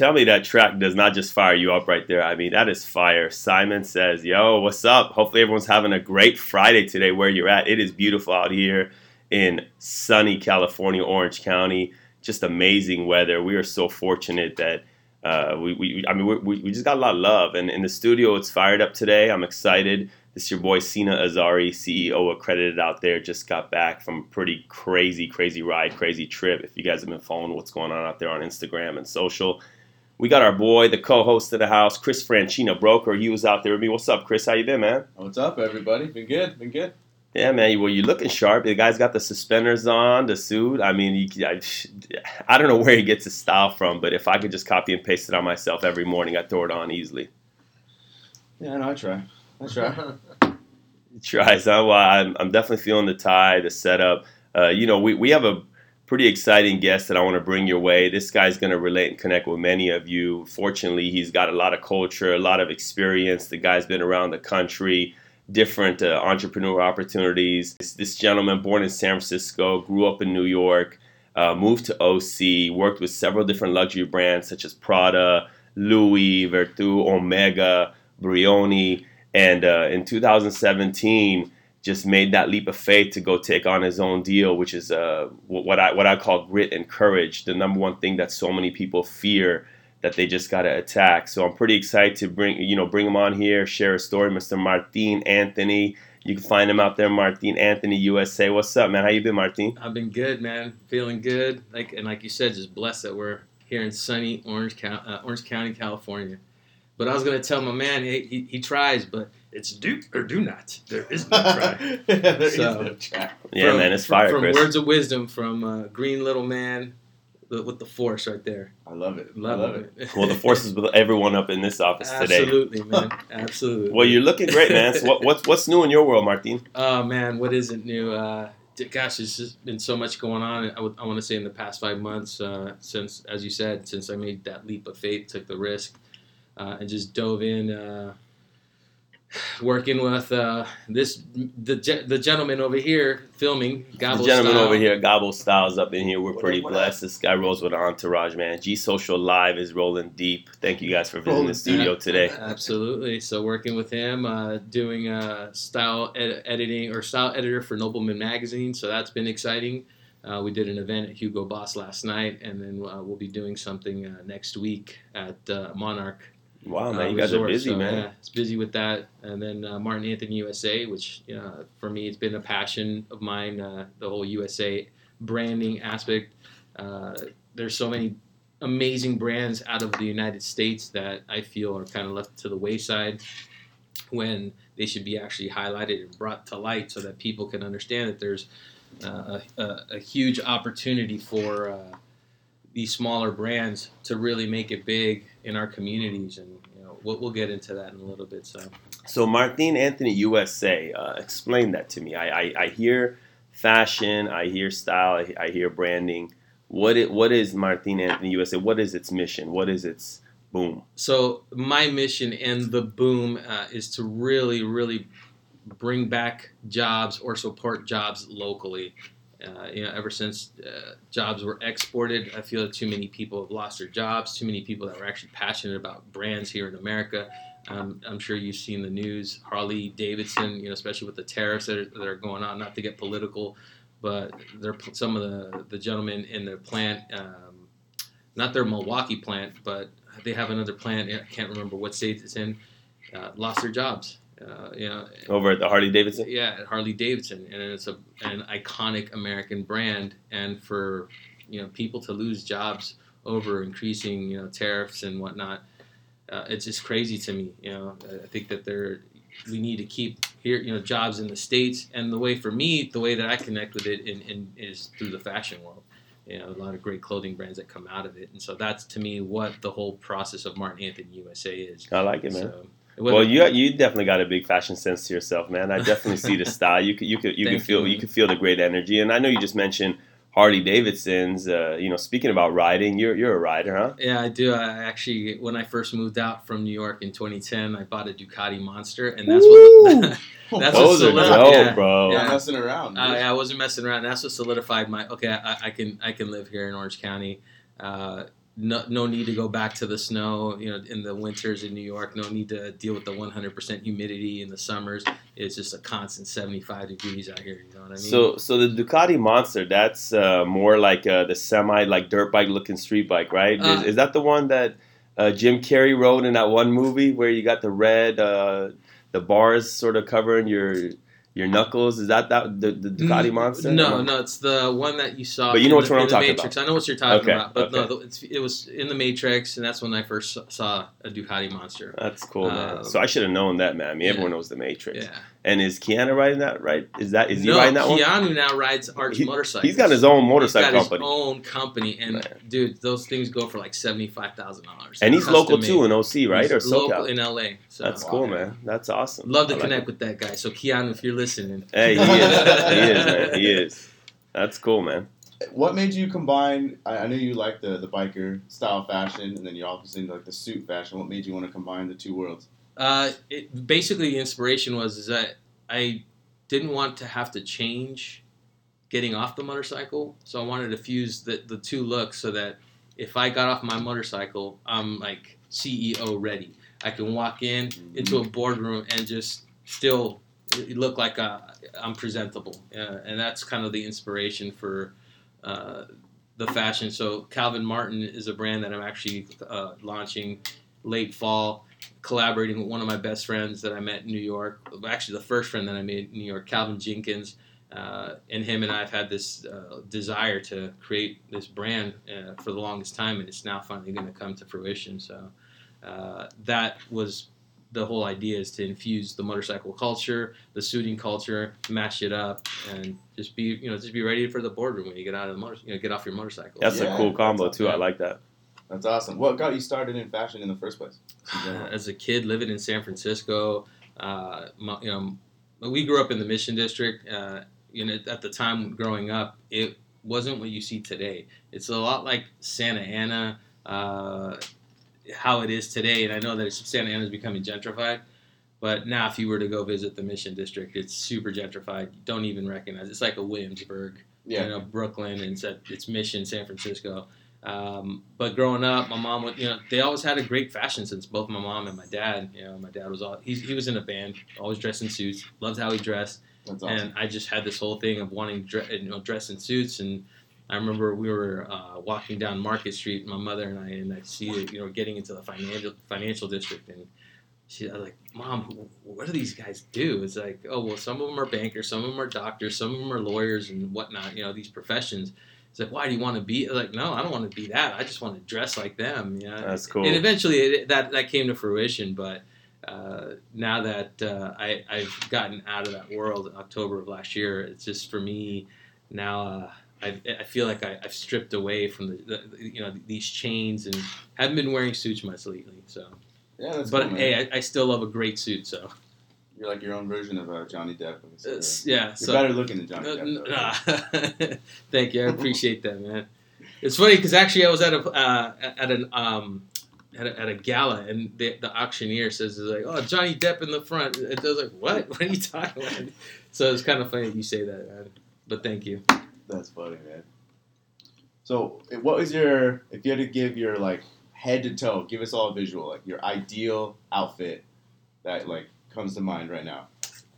tell me that track does not just fire you up right there. I mean, that is fire. Simon says, Yo, what's up? Hopefully, everyone's having a great Friday today where you're at. It is beautiful out here in sunny California, Orange County. Just amazing weather. We are so fortunate that. Uh, we, we, I mean, we, we just got a lot of love, and in the studio, it's fired up today. I'm excited. This is your boy Sina Azari, CEO accredited out there. Just got back from a pretty crazy, crazy ride, crazy trip. If you guys have been following what's going on out there on Instagram and social, we got our boy, the co-host of the house, Chris Franchino, broker. He was out there with me. What's up, Chris? How you been, man? What's up, everybody? Been good. Been good. Yeah, man. Well, you're looking sharp. The guy's got the suspenders on, the suit. I mean, you, I, I don't know where he gets his style from, but if I could just copy and paste it on myself every morning, I'd throw it on easily. Yeah, no, I try. I try. tries. Huh? Well, I'm, I'm definitely feeling the tie, the setup. Uh, you know, we, we have a pretty exciting guest that I want to bring your way. This guy's going to relate and connect with many of you. Fortunately, he's got a lot of culture, a lot of experience. The guy's been around the country, different uh, entrepreneur opportunities. This, this, gentleman, born in San Francisco, grew up in New York, uh, moved to OC, worked with several different luxury brands such as Prada, Louis Vuitton, Omega, Brioni and uh, in 2017 just made that leap of faith to go take on his own deal, which is uh, what I what I call grit and courage, the number one thing that so many people fear that they just got to attack. So I'm pretty excited to bring you know bring him on here, share a story, Mr. Martin Anthony. You can find him out there, Martin Anthony USA. What's up, man? How you been, Martin? I've been good, man. Feeling good. Like and like you said, just blessed that we're here in sunny Orange, uh, Orange County, California. But I was gonna tell my man he, he, he tries, but it's do or do not. There is no try. there so, no try. Yeah, from, man, it's fire. From, Chris. words of wisdom from uh, Green Little Man with the force right there. I love it. Love, love it. well, the force is with everyone up in this office today. Absolutely, man. Absolutely. well, you're looking great, man. So what, what's what's new in your world, Martin? Oh man, what isn't new? Uh, gosh, there's just been so much going on. I, w- I want to say in the past five months, uh, since, as you said, since I made that leap of faith, took the risk uh, and just dove in, uh, working with uh, this the the gentleman over here filming. Gabo the gentleman style. over here, Gabo Styles, up in here. We're pretty blessed. This guy rolls with an entourage, man. G Social Live is rolling deep. Thank you guys for visiting the studio today. Absolutely. So working with him, uh, doing uh, style ed- editing or style editor for Nobleman Magazine. So that's been exciting. Uh, we did an event at Hugo Boss last night, and then uh, we'll be doing something uh, next week at uh, Monarch Wow, man, uh, you guys resort. are busy, so, man. Yeah, it's busy with that, and then uh, Martin Anthony USA, which you know, for me, it's been a passion of mine. Uh, the whole USA branding aspect. Uh, there's so many amazing brands out of the United States that I feel are kind of left to the wayside when they should be actually highlighted and brought to light so that people can understand that there's uh, a, a, a, huge opportunity for uh, these smaller brands to really make it big in our communities, and you know we'll, we'll get into that in a little bit. So, so Martin Anthony USA, uh, explain that to me. I, I, I, hear fashion, I hear style, I, I hear branding. What it, what is Martin Anthony USA? What is its mission? What is its boom? So my mission and the boom uh, is to really, really bring back jobs or support jobs locally. Uh, you know, ever since uh, jobs were exported, I feel that too many people have lost their jobs. Too many people that were actually passionate about brands here in America. Um, I'm sure you've seen the news. Harley Davidson, you know, especially with the tariffs that are, that are going on. Not to get political, but they're some of the the gentlemen in the plant, um, not their Milwaukee plant, but they have another plant. I can't remember what state it's in. Uh, lost their jobs uh, you know, over at the Harley Davidson. Yeah, at Harley Davidson, and it's a an iconic American brand. And for you know people to lose jobs over increasing you know tariffs and whatnot, uh, it's just crazy to me. You know, I think that there we need to keep here you know jobs in the states. And the way for me, the way that I connect with it in, in, is through the fashion world. You know, a lot of great clothing brands that come out of it, and so that's to me what the whole process of Martin Anthony USA is. I like it, man. So, well, you you definitely got a big fashion sense to yourself, man. I definitely see the style. You could you could you could feel you, you could feel the great energy, and I know you just mentioned Harley Davidson's. Uh, you know, speaking about riding, you're you're a rider, huh? Yeah, I do. I actually, when I first moved out from New York in 2010, I bought a Ducati Monster, and that's Ooh. what that's Those what solidified. Dope, yeah, bro. Yeah, messing around. Uh, yeah, I wasn't messing around. That's what solidified my okay. I, I, can I can live here in Orange County. Uh, no, no need to go back to the snow. You know, in the winters in New York, no need to deal with the 100% humidity in the summers. It's just a constant 75 degrees out here. You know what I mean? So, so the Ducati Monster, that's uh, more like uh, the semi, like dirt bike looking street bike, right? Uh, is, is that the one that uh, Jim Carrey rode in that one movie where you got the red, uh, the bars sort of covering your your knuckles? Is that that the, the Ducati Mm, Monster? No, no, it's the one that you saw. But you know in which the, one I'm talking Matrix. I know what you're talking Okay, about, but no, okay. the- it's, it was in the Matrix, and that's when I first saw a Ducati Monster. That's cool, man. Uh, so I should have known that, man. I mean, yeah. everyone knows the Matrix. Yeah, And is Keanu riding that? Right? Is that is he no, riding that one? Keanu now rides Arch He- motorcycles. He's got his own motorcycle He's got company, his own company, and Man. dude, those things go for like seventy five thousand dollars. and he's local too in OC, right? Or He's local SoCal. in LA. So That's Wow. cool, man. That's awesome. love to like connect it. with that guy. So Keanu, if you're listening, Hey, he is. he is, man. He is. That's cool, man. What made you combine? I, I know you like the, the biker style fashion, and then you're obviously into like the suit fashion. What made you want to combine the two worlds? Uh, it, basically, the inspiration was is that I didn't want to have to change getting off the motorcycle, so I wanted to fuse the, the two looks so that if I got off my motorcycle, I'm like CEO ready. I can walk in into a boardroom and just still look like uh, I'm presentable, uh, and that's kind of the inspiration for. Uh, the fashion. So Calvin Martin is a brand that I'm actually uh, launching late fall collaborating with one of my best friends that I met in New York. Actually, the first friend that I made in New York, Calvin Jenkins. Uh, and him and I have had this uh, desire to create this brand uh, for the longest time, and it's now finally going to come to fruition. So uh, that was the whole idea: is to infuse the motorcycle culture, the suiting culture, mash it up, and just be you know just be ready for the boardroom when you get out of the motor, you know, get off your motorcycle. That's Yeah, a cool combo that's too. I like that. That's awesome. What got you started in fashion in the first place? As a kid living in San Francisco, uh, my, you know, we grew up in the Mission District. Uh, you know, at the time growing up, it wasn't what you see today. It's a lot like Santa Ana, uh, how it is today. And I know that Santa Ana is becoming gentrified. But now, if you were to go visit the Mission District, it's super gentrified. You don't even recognize. It. It's like a Williamsburg Yeah. you know, Brooklyn and it's, it's Mission, San Francisco. Um, but growing up, my mom would, you know, they always had a great fashion sense. Both my mom and my dad. You know, my dad was all he's, he was in a band, always dressed in suits, loved how he dressed, awesome. and I just had this whole thing of wanting to dre- you know dress in suits. And I remember we were uh, walking down Market Street, my mother and I, and I see it, you know, getting into the financial financial district, and she I was like, Mom, what do these guys do? It's like, oh well, some of them are bankers, some of them are doctors, some of them are lawyers and whatnot. You know, these professions. It's like, why do you want to be like? No, I don't want to be that. I just want to dress like them. Yeah, That's cool. And eventually, it, that that came to fruition. But uh, now that uh, I I've gotten out of that world in October of last year, it's just for me now. Uh, I, I feel like I, I've stripped away from the, the you know these chains and haven't been wearing suits much lately. So, yeah, that's but cool, hey, I, I still love a great suit. So, You're like your own version of uh, Johnny Depp. It's, yeah. You're so, better looking than Johnny uh, Depp. Though. nah. Thank you. I appreciate that, man. It's funny because actually I was at a uh, at an um at a, at a gala and the, the auctioneer says like oh Johnny Depp in the front. And I was like what? What are you talking about? So it's kind of funny that you say that, man. But thank you. That's funny, man. So, eh, what was your if you had to give your like head to toe, give us all a visual, like your ideal outfit that like comes to mind right now?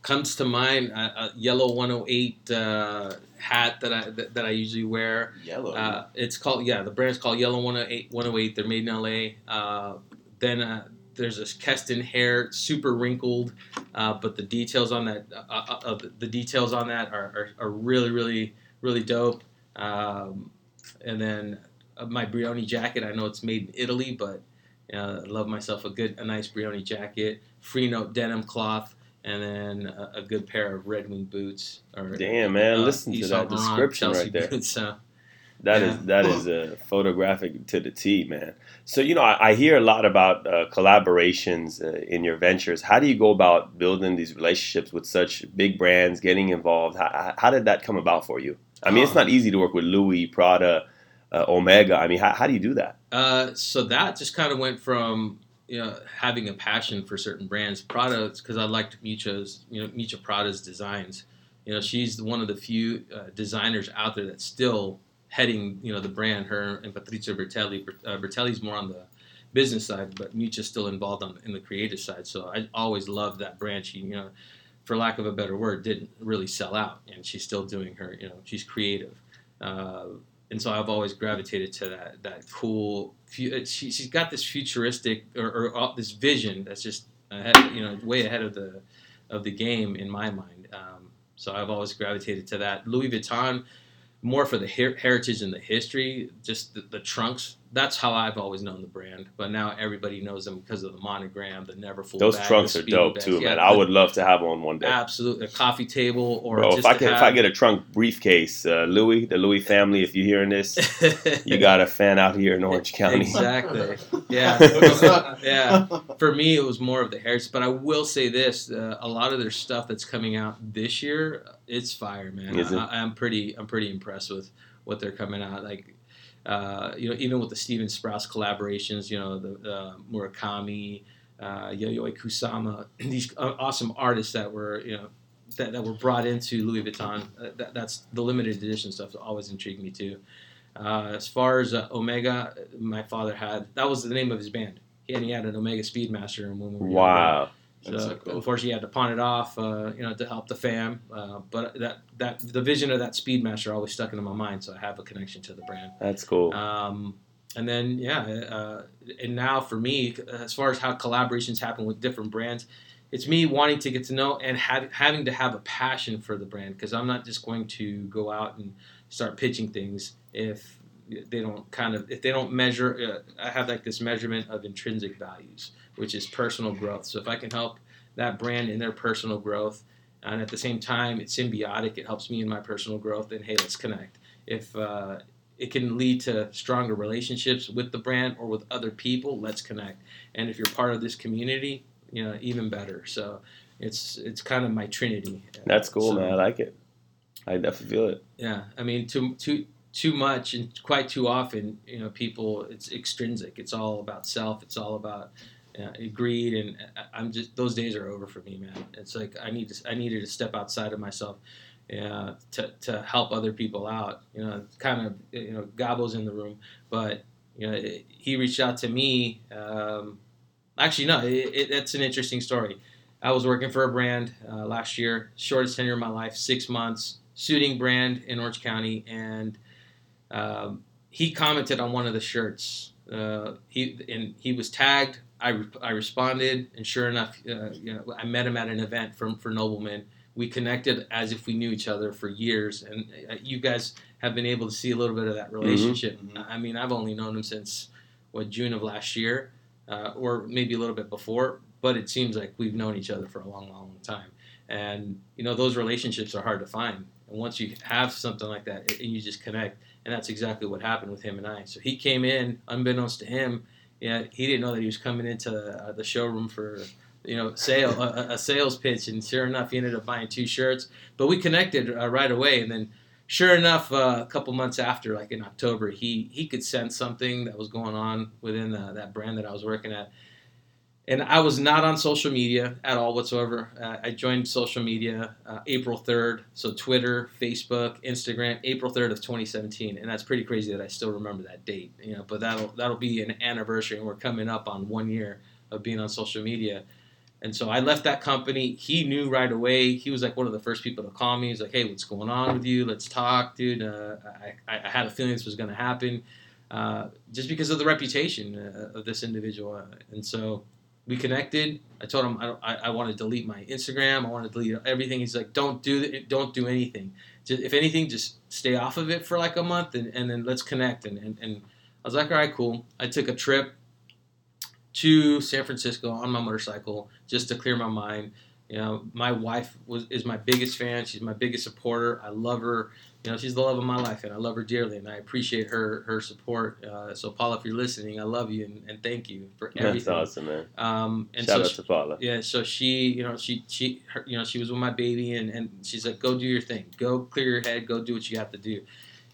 Comes to mind a, a yellow 108 uh, hat that I that, that I usually wear. Yellow. Uh, it's called yeah. The brand's called Yellow 108. 108. They're made in LA. Uh, then uh, there's this Kestin Hare, super wrinkled, uh, but the details on that uh, uh, uh, the details on that are, are, are really really really dope. Um, and then uh, my Brioni jacket. I know it's made in Italy, but uh, love myself a good a nice Brioni jacket, Freenote denim cloth. And then a, a good pair of Red Wing boots. Or, Damn, man, uh, listen to that description Chelsea right there. Boots, so. That is Yeah. that is a photographic to the T, man. So you know, I, I hear a lot about uh, collaborations uh, in your ventures. How do you go about building these relationships with such big brands, getting involved? How, how did that come about for you? I mean, it's Oh. not easy to work with Louis, Prada, uh, Omega. I mean, how, how do you do that? Uh, so that just kind of went from you know having a passion for certain brands. products, because I liked Miuccia's, you know, Miuccia Prada's designs. You know, she's one of the few uh, designers out there that's still heading you know the brand. Her and Patrizio Bertelli. Uh, Bertelli's more on the business side, but Miuccia's still involved on in the creative side. So I always loved that brand. She you know, for lack of a better word, didn't really sell out, and she's still doing her. You know, she's creative. Uh, and so I've always gravitated to that that cool. She, she's got this futuristic or, or uh, this vision that's just ahead, you know way ahead of the of the game in my mind. Um, so I've always gravitated to that. Louis Vuitton, more for the her- heritage and the history, just the, the trunks that's how I've always known the brand. But now everybody knows them because of the monogram, the Neverfull. Those bag, trunks are dope bag. too, Yeah, man. I would love to have one one day. absolutely a coffee table or Bro, just if I to can, if I get a trunk briefcase, uh, Louis, the Louis family, if you're hearing this, you got a fan out here in Orange County. Exactly. Yeah. Look us up. yeah. For me, it was more of the heritage. But I will say this: uh, a lot of their stuff that's coming out this year, it's fire, man. Is it? I, I'm pretty, I'm pretty impressed with what they're coming out. Like, uh, you know, even with the Stephen Sprouse collaborations, you know, the uh, Murakami, uh, Yayoi Kusama, these awesome artists that were, you know. That, that were brought into Louis Vuitton. Uh, that, that's the limited edition stuff always intrigued me too. Uh, as far as uh, Omega, my father had that was the name of his band. He had, he had an Omega Speedmaster, and when we were. Wow. So, so cool. unfortunately, he had to pawn it off, uh, you know, to help the fam. Uh, but that that the vision of that Speedmaster always stuck into my mind, so I have a connection to the brand. That's cool. Um, and then yeah, uh, and now for me, as far as how collaborations happen with different brands, it's me wanting to get to know and have, having to have a passion for the brand because I'm not just going to go out and start pitching things if they don't kind of if they don't measure. Uh, I have like this measurement of intrinsic values, which is personal growth. So if I can help that brand in their personal growth. And at the same time, it's symbiotic. It helps me in my personal growth. And hey, let's connect. If uh, it can lead to stronger relationships with the brand or with other people let's connect and if you're part of this community you know even better so it's it's kind of my trinity That's cool, So, man. I like it. I definitely feel it. yeah i mean too too too much and quite too often you know people it's extrinsic it's all about self it's all about uh, greed and I- i'm just those days are over for me man. It's like i need to i needed to step outside of myself uh, to, to help other people out you know kind of you know Gabo's in the room but you know it, he reached out to me um, actually no it, it, an interesting story. I was working for a brand uh, last year shortest tenure of my life six months suiting brand in orange county and um, he commented on one of the shirts uh, he and he was tagged I, I responded and sure enough uh, you know i met him at an event from for nobleman. We connected as if we knew each other for years and uh, you guys have been able to see a little bit of that relationship. Mhm. i mean i've only known him since what june of last year uh, or maybe a little bit before but it seems like we've known each other for a long long time. And you know those relationships are hard to find. And once you have something like that and you just connect and that's exactly what happened with him and i. So he came in unbeknownst to him yeah he didn't know that he was coming into uh, the showroom for you know sale a, a sales pitch and sure enough he ended up buying two shirts. But we connected uh, right away and then sure enough uh, a couple months after like in october he he could sense something that was going on within the, that brand that i was working at and I was not on social media at all whatsoever. Uh, I joined social media uh, April 3rd, so Twitter, Facebook, Instagram, April 3rd of 2017, and that's pretty crazy that I still remember that date. You know, but that'll that'll be an anniversary, and we're coming up on one year of being on social media. And so I left that company. He knew right away. He was like one of the first people to call me. He's like, "Hey, what's going on with you? Let's talk, dude." Uh, I, I had a feeling this was going to happen, uh, just because of the reputation uh, of this individual, and so we connected. I told him I, I, I want to delete my Instagram. I want to delete everything. He's like, don't do. Don't do anything. Just, if anything, just stay off of it for like a month and, and then let's connect. And, and, and I was like, all right, cool. I took a trip to San Francisco on my motorcycle just to clear my mind. You know, my wife was is my biggest fan. She's my biggest supporter. I love her. You know, she's the love of my life, and I love her dearly, and I appreciate her her support. Uh, so, Paula, if you're listening, I love you and, and thank you for everything. That's awesome, man. Um, and Shout so out she- to Paula. yeah, so she, you know, she, she, her, you know, she was with my baby, and, and she's like, "Go do your thing. Go clear your head. Go do what you have to do."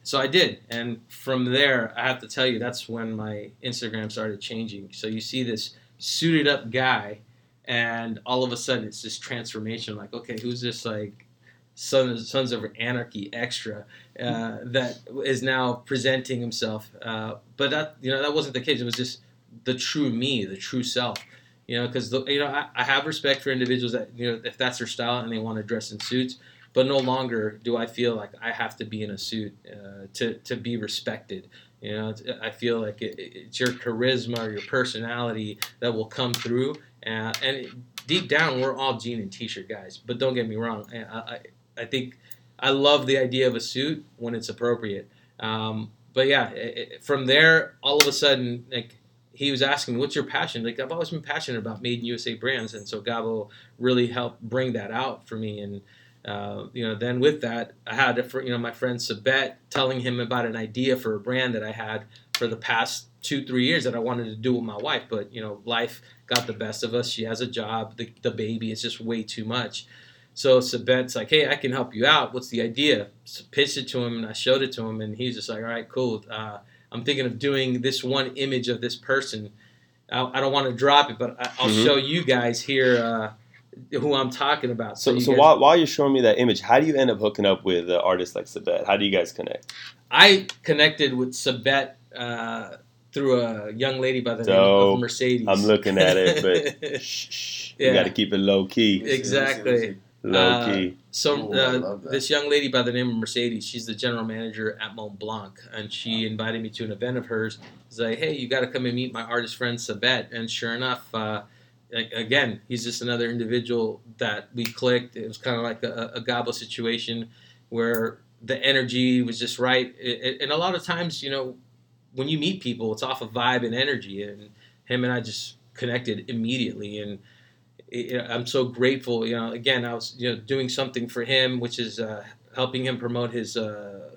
So I did, and from there, I have to tell you, that's when my Instagram started changing. So you see this suited up guy, and all of a sudden, it's this transformation. Like, okay, who's this like? Sons, Sons of Anarchy extra, uh, that is now presenting himself. Uh, but that you know that wasn't the case. It was just the true me, the true self. You know, because you know I, I have respect for individuals that you know if that's their style and they want to dress in suits. But no longer do I feel like I have to be in a suit uh, to to be respected. You know, it's- I feel like it, it's your charisma or your personality that will come through, uh, and deep down, we're all jean and t-shirt guys. But don't get me wrong, I, I, I think I love the idea of a suit when it's appropriate. Um, but yeah, it, from there, all of a sudden, like he was asking me, "What's your passion?" Like I've always been passionate about made in USA brands, and so Gabo really helped bring that out for me. And uh, you know, then with that, I had a, you know my friend Sabet telling him about an idea for a brand that I had for the past two three years that I wanted to do with my wife, but you know, life got the best of us. She has a job, the, the baby is just way too much. So Sabet's like, hey, I can help you out. What's the idea? So pitched it to him, and I showed it to him, and he's just like, all right, cool. Uh, I'm thinking of doing this one image of this person. I, I don't want to drop it, but I, I'll Mhm. show you guys here uh, who I'm talking about. So, you so guys- while, while you're showing me that image, how do you end up hooking up with uh, artists like Sabet? How do you guys connect? I connected with Sabet uh, through a young lady by the name of Mercedes. I'm looking at it, but shh, shh, you got to keep it low key. Exactly. Low Uh, key. So Ooh, uh, love this young lady by the name of Mercedes, she's the general manager at Mont Blanc, and she invited me to an event of hers. She's like, "Hey, you got to come and meet my artist friend Sabet." And sure enough, uh, again, he's just another individual that we clicked. It was kind of like a, a Gabo situation where the energy was just right. It, it- and a lot of times, you know, when you meet people, it's off of vibe and energy. And him and I just connected immediately. And it- I'm so grateful. You know, again, I was you know doing something for him, which is uh, helping him promote his. Uh,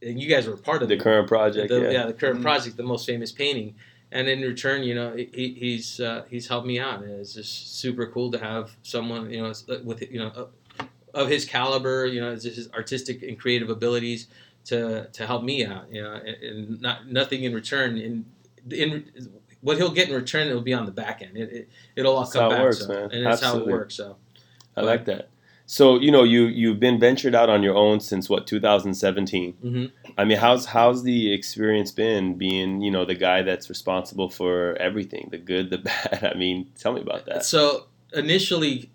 and you guys were part of The it. current project, The- yeah. the current Mhm. project, the most famous painting. And in return, you know, he, he's uh, he's helped me out, and it's just super cool to have someone, you know, with you know, of his caliber, you know, his artistic and creative abilities to to help me out, you know, and, and not nothing in return. In in what he'll get in return, it'll be on the back end. It, it it'll all That's come how back, works, so, man. and that's how Absolutely. it works. So I like that. So you know you you've been ventured out on your own since what 2017. hmm I mean, how's how's the experience been being you know the guy that's responsible for everything, the good, the bad? I mean, tell me about that. So initially,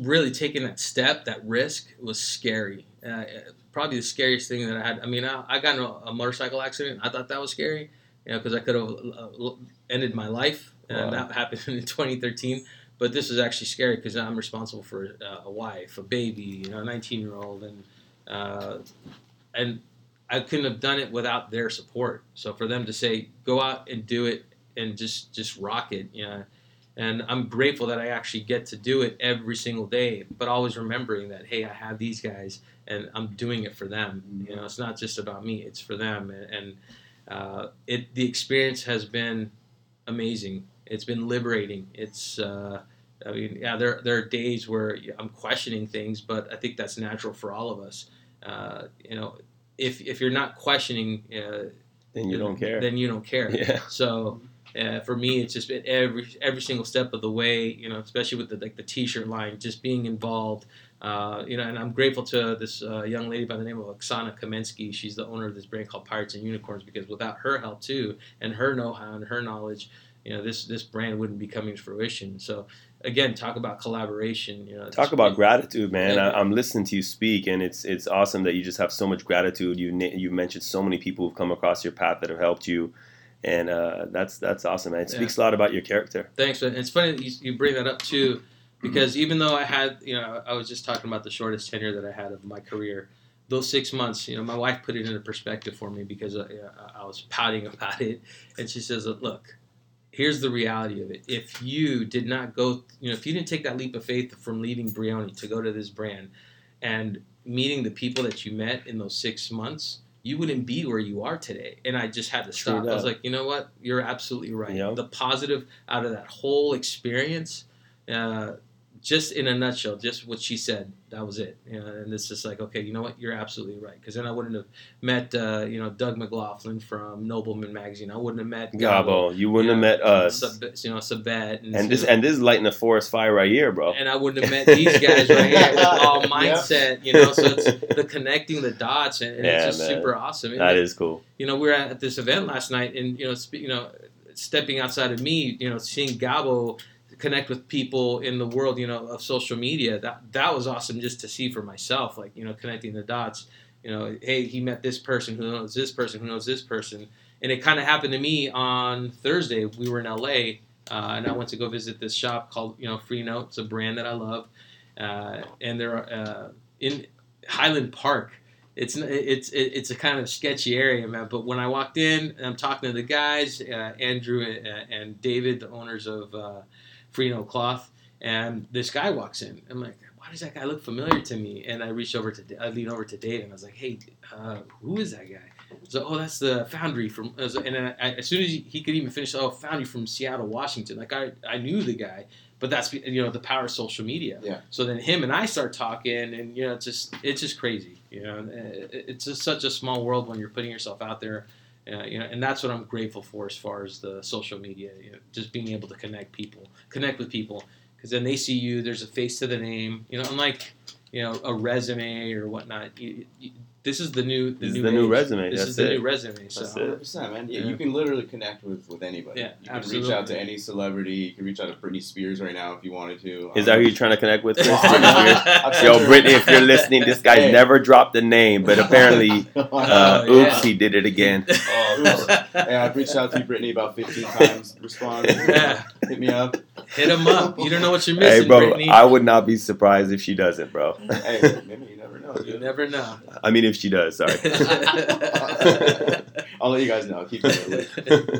really taking that step, that risk was scary. Uh, probably the scariest thing that I had. I mean, I, I got in a, a motorcycle accident. I thought that was scary, you know, because I could have uh, ended my life, and Wow. that happened in 2013. But this was actually scary because I'm responsible for uh, a wife, a baby, you know, a 19 year old, and uh, and I couldn't have done it without their support. So for them to say, go out and do it and just just rock it, you know. And I'm grateful that I actually get to do it every single day, but always remembering that hey, I have these guys and I'm doing it for them. You know, it's not just about me; it's for them. And, and uh, it the experience has been amazing. It's been liberating. It's uh, I mean, yeah, there there are days where I'm questioning things, but I think that's natural for all of us. Uh, you know, if if you're not questioning, uh, Then you don't care. Then you don't care. Yeah. So uh, for me, it's just been every every single step of the way. You know, especially with the like the T-shirt line, just being involved. Uh, you know, and I'm grateful to this uh, young lady by the name of Oksana Kamensky. She's the owner of this brand called Pirates and Unicorns because without her help too, and her know-how and her knowledge, you know, this this brand wouldn't be coming to fruition. So again, talk about collaboration. You know, Talk about gratitude, man. Yeah. I, I'm listening to you speak, and it's it's awesome that you just have so much gratitude. You you mentioned so many people who've come across your path that have helped you, and uh, that's that's awesome, man. It Yeah. speaks a lot about your character. Thanks, man. It's funny that you, you bring that up too, because even though I had, you know, I was just talking about the shortest tenure that I had of my career. Those six months, you know, my wife put it into perspective for me because uh, I was pouting about it, and she says, "Look, here's the reality of it. If you did not go, you know, if you didn't take that leap of faith from leaving Brioni to go to this brand, and meeting the people that you met in those six months." You wouldn't be where you are today, and I just had to stop. I was like, you know what? You're absolutely right. Yeah. The positive out of that whole experience uh, just in a nutshell, just what she said. That was it. You know, and it's just like, okay, you know what? You're absolutely right. Because then I wouldn't have met, uh, you know, Doug McLaughlin from Nobleman Magazine. I wouldn't have met Gabo. You wouldn't you have know, met us. Sab- you know, Sabet. And, and this you know, and this is lighting a forest fire right here, bro. and I wouldn't have met these guys right here. It's all mindset, you know. So it's the connecting the dots, and, and Yeah, it's just man. super awesome. And that is cool. you know, we were at this event last night, and you know, sp- you know, stepping outside of me, you know, seeing Gabo connect with people in the world, you know, of social media. That that was awesome just to see for myself, like you know, connecting the dots. You know, hey, he met this person who knows this person who knows this person, and it kind of happened to me on Thursday. We were in LA, uh, and I went to go visit this shop called you know Freenote. It's a brand that I love, uh, and they're uh, in Highland Park it's it's it's a kind of sketchy area, man. But when I walked in, I'm talking to the guys, uh, Andrew and, and David, the owners of uh, Freenote Cloth, and this guy walks in. I'm like, why does that guy look familiar to me? And I reach over to, I lean over to Dave, and I was like, hey, uh, who is that guy? So, oh, that's the Foundry from. And I, as soon as he, he could even finish, oh, Foundry from Seattle, Washington. Like I, I knew the guy, but that's you know the power of social media. Yeah. So then him and I start talking, and you know, it's just it's just crazy. You know, it's just such a small world when you're putting yourself out there. Uh, you know, and that's what I'm grateful for as far as the social media. You know, just being able to connect people, connect with people, because then they see you. There's a face to the name. You know, unlike you know a resume or whatnot. You, you, this is the new the This is new the new resume. This That's is the it. new resume. So That's it. Hundred percent, man. Yeah, Yeah. you can literally connect with with anybody. Yeah, you can absolutely. reach out to any celebrity. You can reach out to Britney Spears right now if you wanted to. Is Um, that who you're trying to connect with? Chris? Well, I Yo, sent her- Britney, if you're listening, this guy's Hey. never dropped the name, but apparently, uh, Oh, oops, yeah. he did it again. Oh, yeah, I've reached out to you, Britney, about 15 times. Respond. Yeah. Hit me up. Hit him up. You don't know what you're missing, Hey, bro, Britney. I would not be surprised if she doesn't, bro. Hey, maybe you never know. you dude. never know. I mean, if she does, sorry. I'll let you guys know. Keep it lit.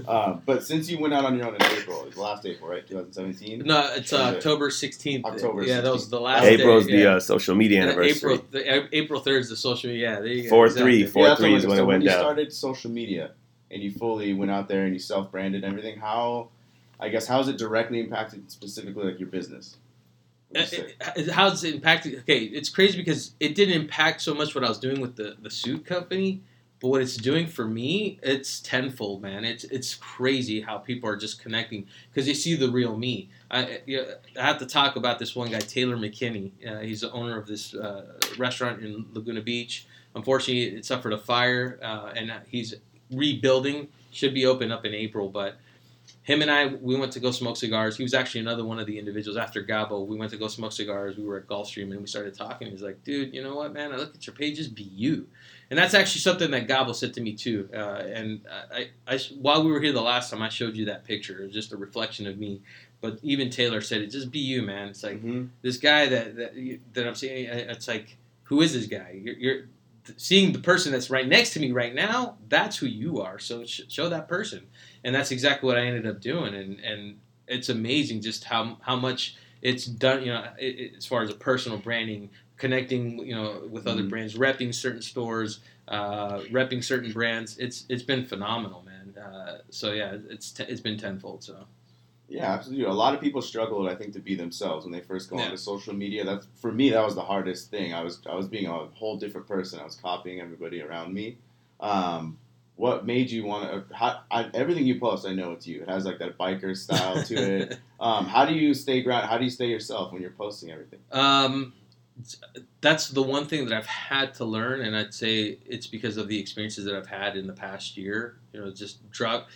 Um, but since you went out on your own in April, it was last April, right? 2017. No, it's uh, Or is it- October 16th. October Yeah, that was the last April's day. the yeah. uh, social media Yeah, anniversary. April, the, April 3rd is the social media. Yeah, there you go. Four exactly. three, four Yeah, three what is I'm- when so it went you down. started social media and you fully went out there and you self-branded everything. How, I guess, how has it directly impacted specifically like your business? It- How's it impacted? Okay, it's crazy because it didn't impact so much what I was doing with the, the suit company, but what it's doing for me, it's tenfold, man. It's it's crazy how people are just connecting because they see the real me. I you know, I have to talk about this one guy, Taylor McKinney. Uh, he's the owner of this uh, restaurant in Laguna Beach. Unfortunately, it suffered a fire, uh, and he's rebuilding. Should be open up in April, but him and I, we went to go smoke cigars. He was actually another one of the individuals after Gabo. We went to go smoke cigars. We were at Gulfstream and we started talking. He's like, dude, you know what, man? I look at your page, just be you. And that's actually something that Gabo said to me too. Uh, and I, I, while we were here the last time, I showed you that picture. It was just a reflection of me. But even Taylor said it, just be you, man. It's like Mhm. this guy that that, that I'm seeing. It's like, who is this guy? You're, you're seeing the person that's right next to me right now. That's who you are. So sh- show that person, and that's exactly what I ended up doing. And and it's amazing just how how much it's done. You know, it, it- as far as a personal branding, connecting. You know, with other Mhm. brands, repping certain stores, uh, repping certain brands. It's it's been phenomenal, man. Uh, so yeah, it's t- it's been tenfold. So. Yeah, absolutely. A lot of people struggle, I think, to be themselves when they first go Yeah. onto social media. That's for me. That was the hardest thing. I was I was being a whole different person. I was copying everybody around me. Um, what made you want to? How, I, everything you post, I know it's you. It has like that biker style to it. Um, how do you stay ground? How do you stay yourself when you're posting everything? Um, that's the one thing that I've had to learn, and I'd say it's because of the experiences that I've had in the past year. You know, just drop,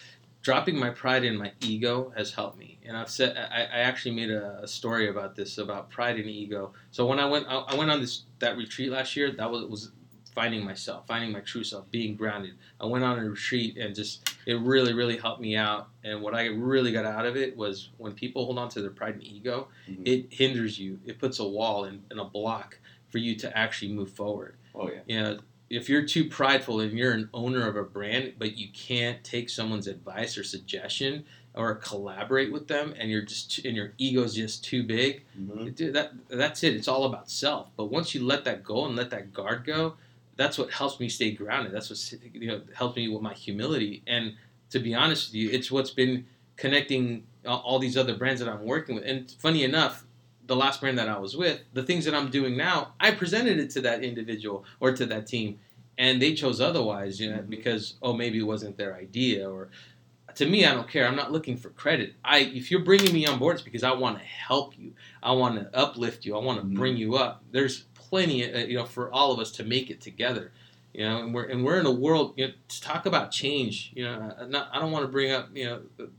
dropping my pride and my ego has helped me. And I've said I, I actually made a, a story about this about pride and ego. So when I went I, I went on this that retreat last year, that was was finding myself, finding my true self, being grounded. I went on a retreat and just it really really helped me out. And what I really got out of it was when people hold on to their pride and ego Mhm. it hinders you. It puts a wall and, and a block for you to actually move forward. Oh yeah. You know, if you're too prideful and you're an owner of a brand, but you can't take someone's advice or suggestion or collaborate with them, and you're just and your ego's just too big, hmm dude, that that's it. It's all about self. But once you let that go and let that guard go, that's what helps me stay grounded. That's what you know helps me with my humility. And to be honest with you, it's what's been connecting all all these other brands that I'm working with. And funny enough, the last brand that I was with, the things that I'm doing now, I presented it to that individual or to that team, and they chose otherwise, you know, Mhm. because oh maybe it wasn't their idea or. To me, I don't care. I'm not looking for credit. I if you're bringing me on board, it's because I want to help you. I want to uplift you. I want to Mhm. bring you up. There's plenty, uh, you know, for all of us to make it together. You know, and we're and we're in a world. You know, to talk about change. You know, I- not, I don't want to bring up you know the,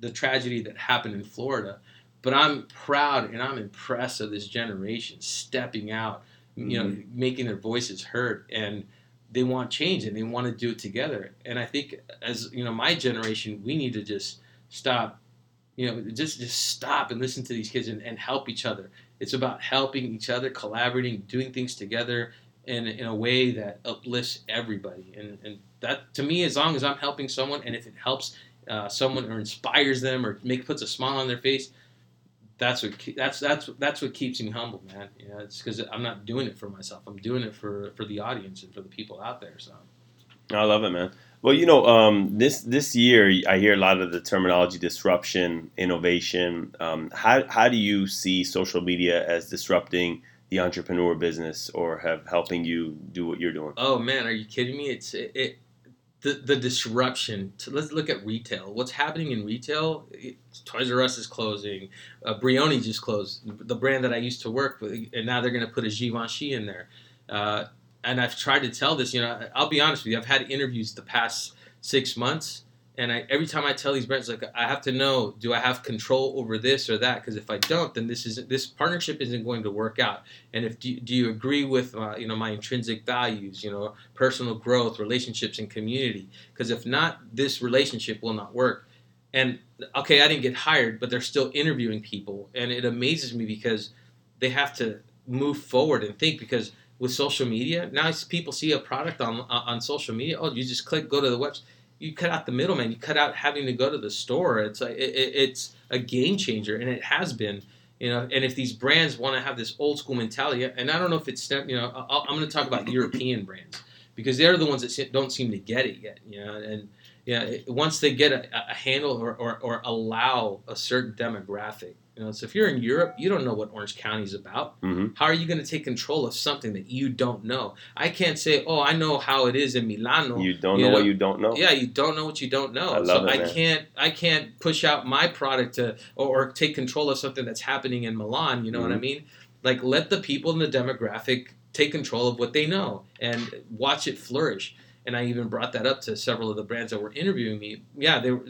the tragedy that happened in Florida, but I'm proud and I'm impressed of this generation stepping out. You know, making their voices heard and they want change and they want to do it together. And I think as you know, my generation, we need to just stop. You know, just just stop and listen to these kids and, and help each other. It's about helping each other, collaborating, doing things together in, in a way that uplifts everybody. And, and that, to me, as long as I'm helping someone and if it helps uh, someone or inspires them or make puts a smile on their face, that's what that's that's that's what keeps me humble, man. You know, it's because I'm not doing it for myself. I'm doing it for for the audience and for the people out there. So I love it, man. Well, you know, um, this this year I hear a lot of the terminology disruption, innovation. Um, how how do you see social media as disrupting the entrepreneur business or have helping you do what you're doing? Oh man, are you kidding me? It's it, it the the disruption. Let's look at retail. What's happening in retail? It, Toys R Us is closing. Uh, Brioni just closed. The brand that I used to work with, and now they're going to put a Givenchy in there. Uh, and I've tried to tell this. You know, I'll be honest with you. I've had interviews the past six months, and I every time I tell these brands, like I have to know, do I have control over this or that? Because if I don't, then this is this partnership isn't going to work out. And if do, you- do you agree with uh, you know my intrinsic values, you know, personal growth, relationships, and community? Because if not, this relationship will not work. And okay, I didn't get hired, but they're still interviewing people, and it amazes me because they have to move forward and think because with social media. Now people see a product on on social media. Oh you just click go to the website you cut out the middleman you cut out having to go to the store. It's like it, it, it's a game changer and it has been you know. And if these brands want to have this old school mentality and i don't know if it's you know I'll, i'm going to talk about european brands because they're the ones that don't seem to get it yet you know. And yeah it- once they get a, a handle or, or, or allow a certain demographic you know so if you're in europe you don't know what orange county is about hmm how are you going to take control of something that you don't know i can't say oh i know how it is in milano You don't You know know, what you don't know. yeah, you don't know what you don't know. I love so it, I can't I can't push out my product to or, or take control of something that's happening in Milan. You know what I Mhm. mean? Like let the people in the demographic take control of what they know and watch it flourish. And I even brought that up to several of the brands that were interviewing me. Yeah, they were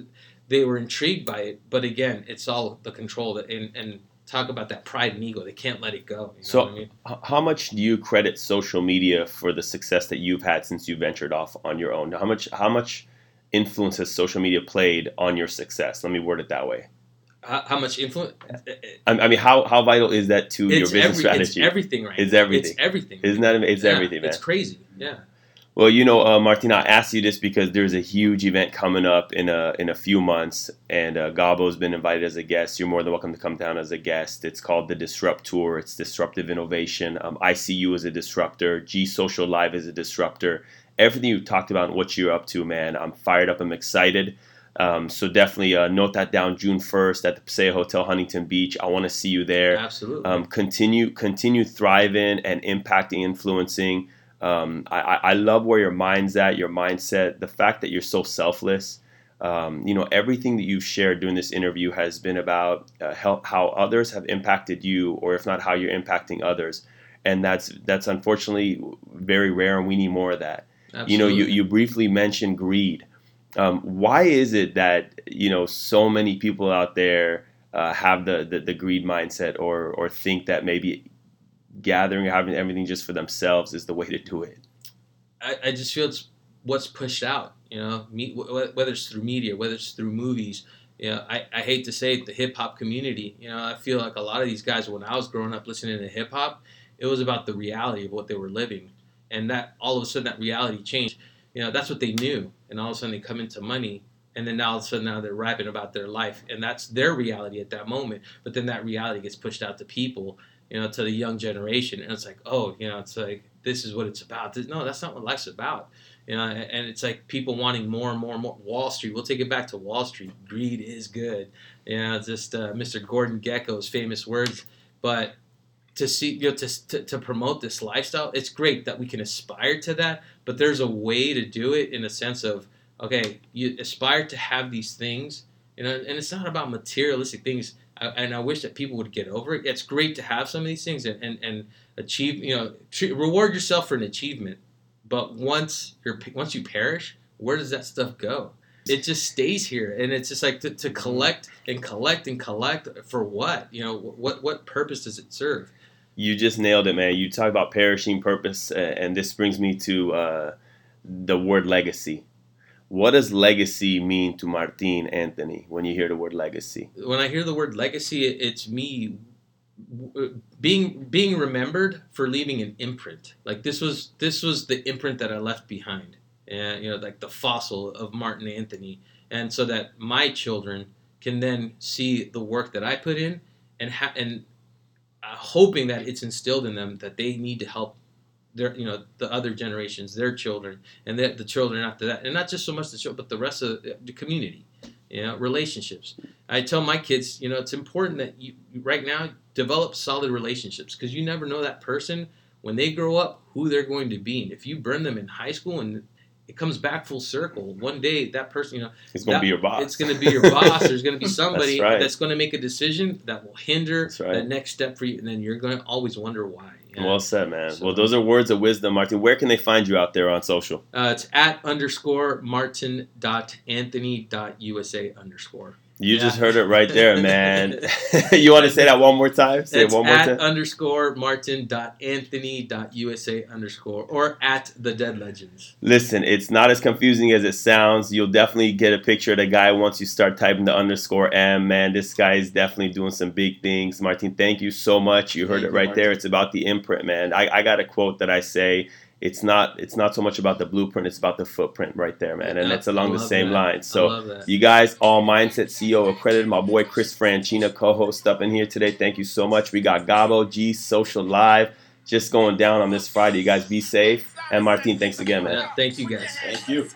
they were intrigued by it, but again, it's all the control that and, and talk about that pride and ego. They can't let it go. You know So- what I mean? How much do you credit social media for the success that you've had since you ventured off on your own? How much how much influence has social media played on your success? Let me word it that way. How, how much influence? Eh, eh, eh, I I mean, how, how vital is that to your business every, strategy? it's everything right It's everything. It's everything. Isn't that it's Yeah, everything, man? It's crazy. Yeah. Well, you know, uh, Martina, I asked you this because there's a huge event coming up in a in a few months, and uh, Gabo's been invited as a guest. You're more than welcome to come down as a guest. It's called the Disrupt Tour. It's disruptive innovation. Um, ICU is a disruptor. G Social Live is a disruptor. Everything you talked about and what you're up to, man, I'm fired up. I'm excited. Um, so definitely uh, note that down June 1st at the Pasea Hotel Huntington Beach. I want to see you there Absolutely. um, continue continue thriving and impacting influencing um, I, I love where your mind's at your mindset the fact that you're so selfless. Um, you know everything that you've shared during this interview has been about uh, how, how others have impacted you or if not how you're impacting others. And that's that's unfortunately very rare and we need more of that. You know you, you briefly mentioned greed. Um, why is it that you know so many people out there uh, have the, the the greed mindset or or think that maybe gathering having everything just for themselves is the way to do it I, I just feel it's what's pushed out. You know, me, wh- whether it's through media, whether it's through movies. You know, I, I hate to say it, the hip hop community. You know, I feel like a lot of these guys, when I was growing up listening to hip hop, it was about the reality of what they were living, and that all of a sudden that reality changed. You know, that's what they knew, and all of a sudden they come into money, and then now all of a sudden now they're rapping about their life, and that's their reality at that moment. But then that reality gets pushed out to people, you know, to the young generation, and it's like, oh, you know, it's like this is what it's about. No, that's not what life's about. You know, and and it's like people wanting more and more and more. Wall Street. We'll take it back to Wall Street. Greed is good. You know, just uh, Mr. Gordon Gekko's famous words. but to see you know to, to, to promote this lifestyle it's great that we can aspire to that but there's a way to do it in a sense of okay you aspire to have these things you know and it's not about materialistic things And i wish that people would get over it. It's great to have some of these things and and, and achieve you know tre- reward yourself for an achievement. But once you're once you perish where does that stuff go? It just stays here. And it's just like to, to collect and collect and collect for what? You know what what purpose does it serve? You just nailed it, man. You talk about perishing purpose, and this brings me to uh, the word legacy. What does legacy mean to Martin Anthony when you hear the word legacy? when I hear the word legacy, it's me being being remembered for leaving an imprint. Like this was this was the imprint that I left behind, and you know, like the fossil of Martin Anthony, and so that my children can then see the work that I put in, and ha- and uh, hoping that it's instilled in them that they need to help their you know the other generations, their children, and the, the children after that, and not just so much the children, but the rest of the community, you know, relationships. I tell my kids, you know, it's important that you right now develop solid relationships because you never know that person when they grow up who they're going to be. And if you burn them in high school and it comes back full circle, one day that person, you know, It's going to be your boss. it's going to be your boss. There's going to be somebody That's that's, going to make a decision that will hinder right. that next step for you, and then you're going to always wonder why. know? Well said, man. So- well, those are words of wisdom, Martin. Where can they find you out there on social? Uh, it's at underscore martin dot anthony dot usa underscore. You Yeah. just heard it right there, man. you want to say that one more time? Say It's it one more at time. underscore martin dot anthony dot usa underscore or at the dead legends. Listen, it's not as confusing as it sounds. You'll definitely get a picture of the guy once you start typing the underscore M. Man, this guy is definitely doing some big things. Martin, thank you so much. You heard Thank it you, right there. It's about the imprint, man. I, I got a quote that I say. It's not. It's not so much about the blueprint. It's about the footprint, right there, man. And I- that's along the same that. lines. So, you guys, all mindset CEO accredited. My boy Chris Franchina, co-host, up in here today. Thank you so much. We got Gabo G Social Live just going down on this Friday. You guys be safe. And Martin, thanks again, man. Yeah, thank you guys. Thank you.